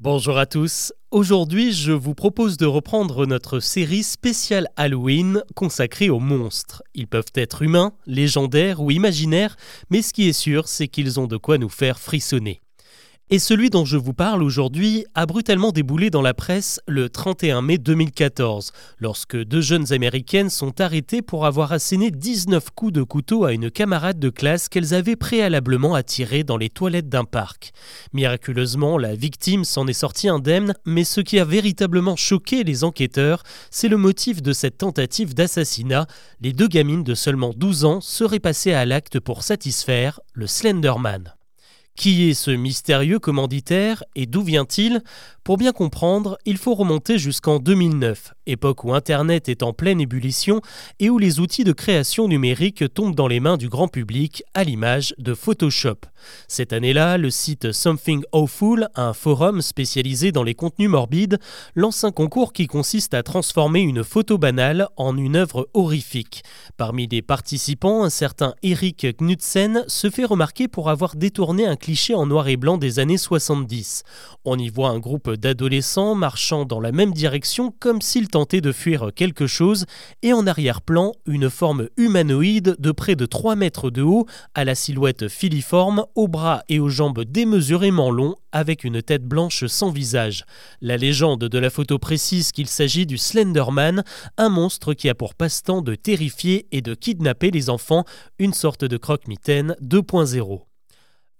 Bonjour à tous. Aujourd'hui, je vous propose de reprendre notre série spéciale Halloween consacrée aux monstres. Ils peuvent être humains, légendaires ou imaginaires, mais ce qui est sûr, c'est qu'ils ont de quoi nous faire frissonner. Et celui dont je vous parle aujourd'hui a brutalement déboulé dans la presse le 31 mai 2014, lorsque deux jeunes américaines sont arrêtées pour avoir asséné 19 coups de couteau à une camarade de classe qu'elles avaient préalablement attirée dans les toilettes d'un parc. Miraculeusement, la victime s'en est sortie indemne, mais ce qui a véritablement choqué les enquêteurs, c'est le motif de cette tentative d'assassinat. Les deux gamines de seulement 12 ans seraient passées à l'acte pour satisfaire le Slenderman. Qui est ce mystérieux commanditaire et d'où vient-il? Pour bien comprendre, il faut remonter jusqu'en 2009, époque où Internet est en pleine ébullition et où les outils de création numérique tombent dans les mains du grand public à l'image de Photoshop. Cette année-là, le site Something Awful, un forum spécialisé dans les contenus morbides, lance un concours qui consiste à transformer une photo banale en une œuvre horrifique. Parmi les participants, un certain Eric Knudsen se fait remarquer pour avoir détourné un cliché en noir et blanc des années 70. On y voit un groupe d'adolescents marchant dans la même direction comme s'ils tentaient de fuir quelque chose et en arrière-plan une forme humanoïde de près de 3 mètres de haut à la silhouette filiforme, aux bras et aux jambes démesurément longs avec une tête blanche sans visage. La légende de la photo précise qu'il s'agit du Slenderman, un monstre qui a pour passe-temps de terrifier et de kidnapper les enfants, une sorte de croque-mitaine 2.0.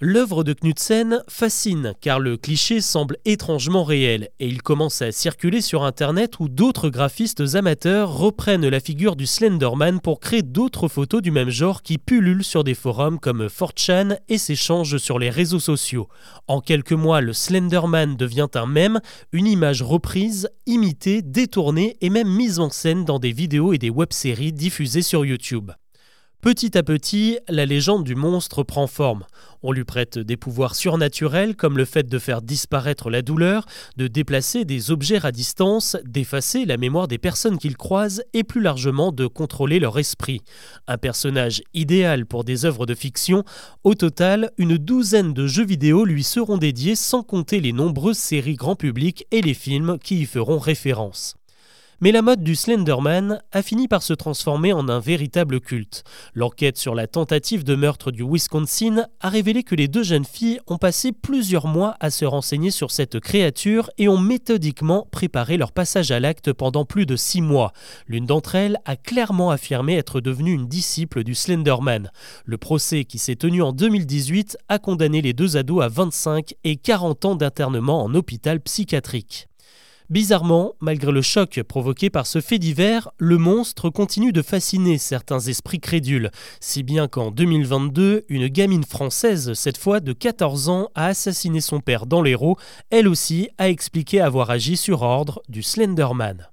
L'œuvre de Knudsen fascine car le cliché semble étrangement réel et il commence à circuler sur Internet où d'autres graphistes amateurs reprennent la figure du Slenderman pour créer d'autres photos du même genre qui pullulent sur des forums comme 4chan et s'échangent sur les réseaux sociaux. En quelques mois, le Slenderman devient un mème, une image reprise, imitée, détournée et même mise en scène dans des vidéos et des web-séries diffusées sur YouTube. Petit à petit, la légende du monstre prend forme. On lui prête des pouvoirs surnaturels comme le fait de faire disparaître la douleur, de déplacer des objets à distance, d'effacer la mémoire des personnes qu'il croise et plus largement de contrôler leur esprit. Un personnage idéal pour des œuvres de fiction, au total, une douzaine de jeux vidéo lui seront dédiés sans compter les nombreuses séries grand public et les films qui y feront référence. Mais la mode du Slenderman a fini par se transformer en un véritable culte. L'enquête sur la tentative de meurtre du Wisconsin a révélé que les deux jeunes filles ont passé plusieurs mois à se renseigner sur cette créature et ont méthodiquement préparé leur passage à l'acte pendant plus de six mois. L'une d'entre elles a clairement affirmé être devenue une disciple du Slenderman. Le procès qui s'est tenu en 2018 a condamné les deux ados à 25 et 40 ans d'internement en hôpital psychiatrique. Bizarrement, malgré le choc provoqué par ce fait divers, le monstre continue de fasciner certains esprits crédules, si bien qu'en 2022, une gamine française, cette fois de 14 ans, a assassiné son père dans l'Hérault, elle aussi a expliqué avoir agi sur ordre du Slenderman.